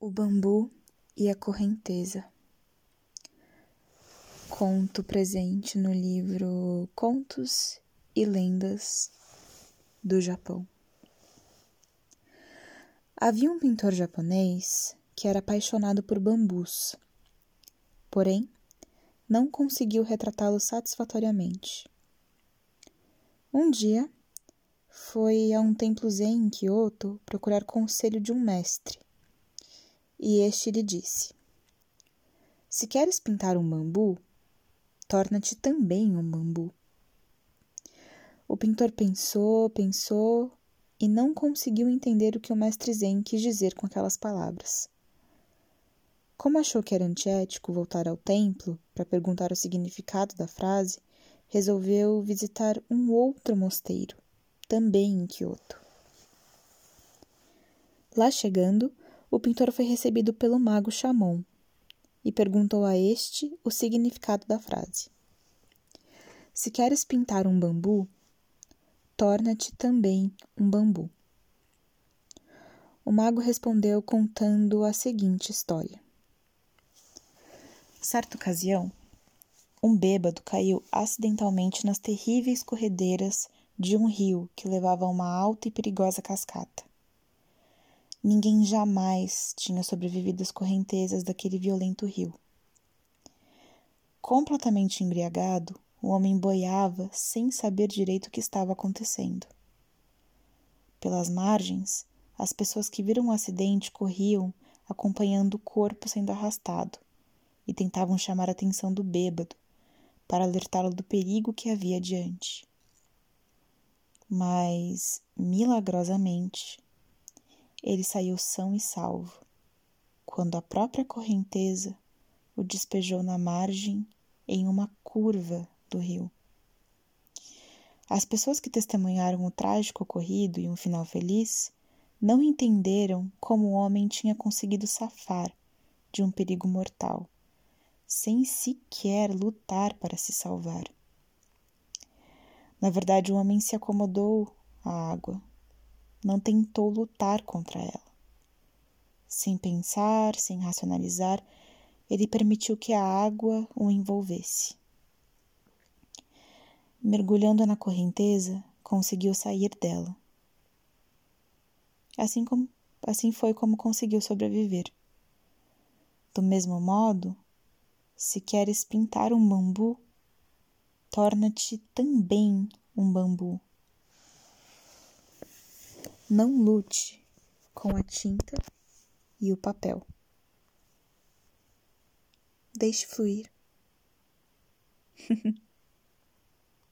O bambu e a correnteza. Conto presente no livro Contos e Lendas do Japão. Havia um pintor japonês que era apaixonado por bambus, porém não conseguiu retratá-lo satisfatoriamente. Um dia foi a um templo zen em Kyoto procurar conselho de um mestre e este lhe disse: Se queres pintar um bambu, torna-te também um bambu. O pintor pensou, pensou e não conseguiu entender o que o mestre Zen quis dizer com aquelas palavras. Como achou que era antiético voltar ao templo para perguntar o significado da frase, resolveu visitar um outro mosteiro, também em Kyoto. Lá chegando, o pintor foi recebido pelo mago Chamon e perguntou a este o significado da frase. Se queres pintar um bambu, torna-te também um bambu. O mago respondeu contando a seguinte história. Certa ocasião, um bêbado caiu acidentalmente nas terríveis corredeiras de um rio que levava a uma alta e perigosa cascata. Ninguém jamais tinha sobrevivido às correntezas daquele violento rio. Completamente embriagado, o homem boiava sem saber direito o que estava acontecendo. Pelas margens, as pessoas que viram o acidente corriam acompanhando o corpo sendo arrastado e tentavam chamar a atenção do bêbado para alertá-lo do perigo que havia adiante. Mas, milagrosamente, ele saiu são e salvo, quando a própria correnteza o despejou na margem em uma curva do rio. As pessoas que testemunharam o trágico ocorrido e um final feliz não entenderam como o homem tinha conseguido safar de um perigo mortal, sem sequer lutar para se salvar. Na verdade, o homem se acomodou à água, não tentou lutar contra ela. Sem pensar, sem racionalizar, ele permitiu que a água o envolvesse. Mergulhando na correnteza, conseguiu sair dela. Assim, como, assim foi como conseguiu sobreviver. Do mesmo modo, se queres pintar um bambu, torna-te também um bambu. Não lute com a tinta e o papel. Deixe fluir.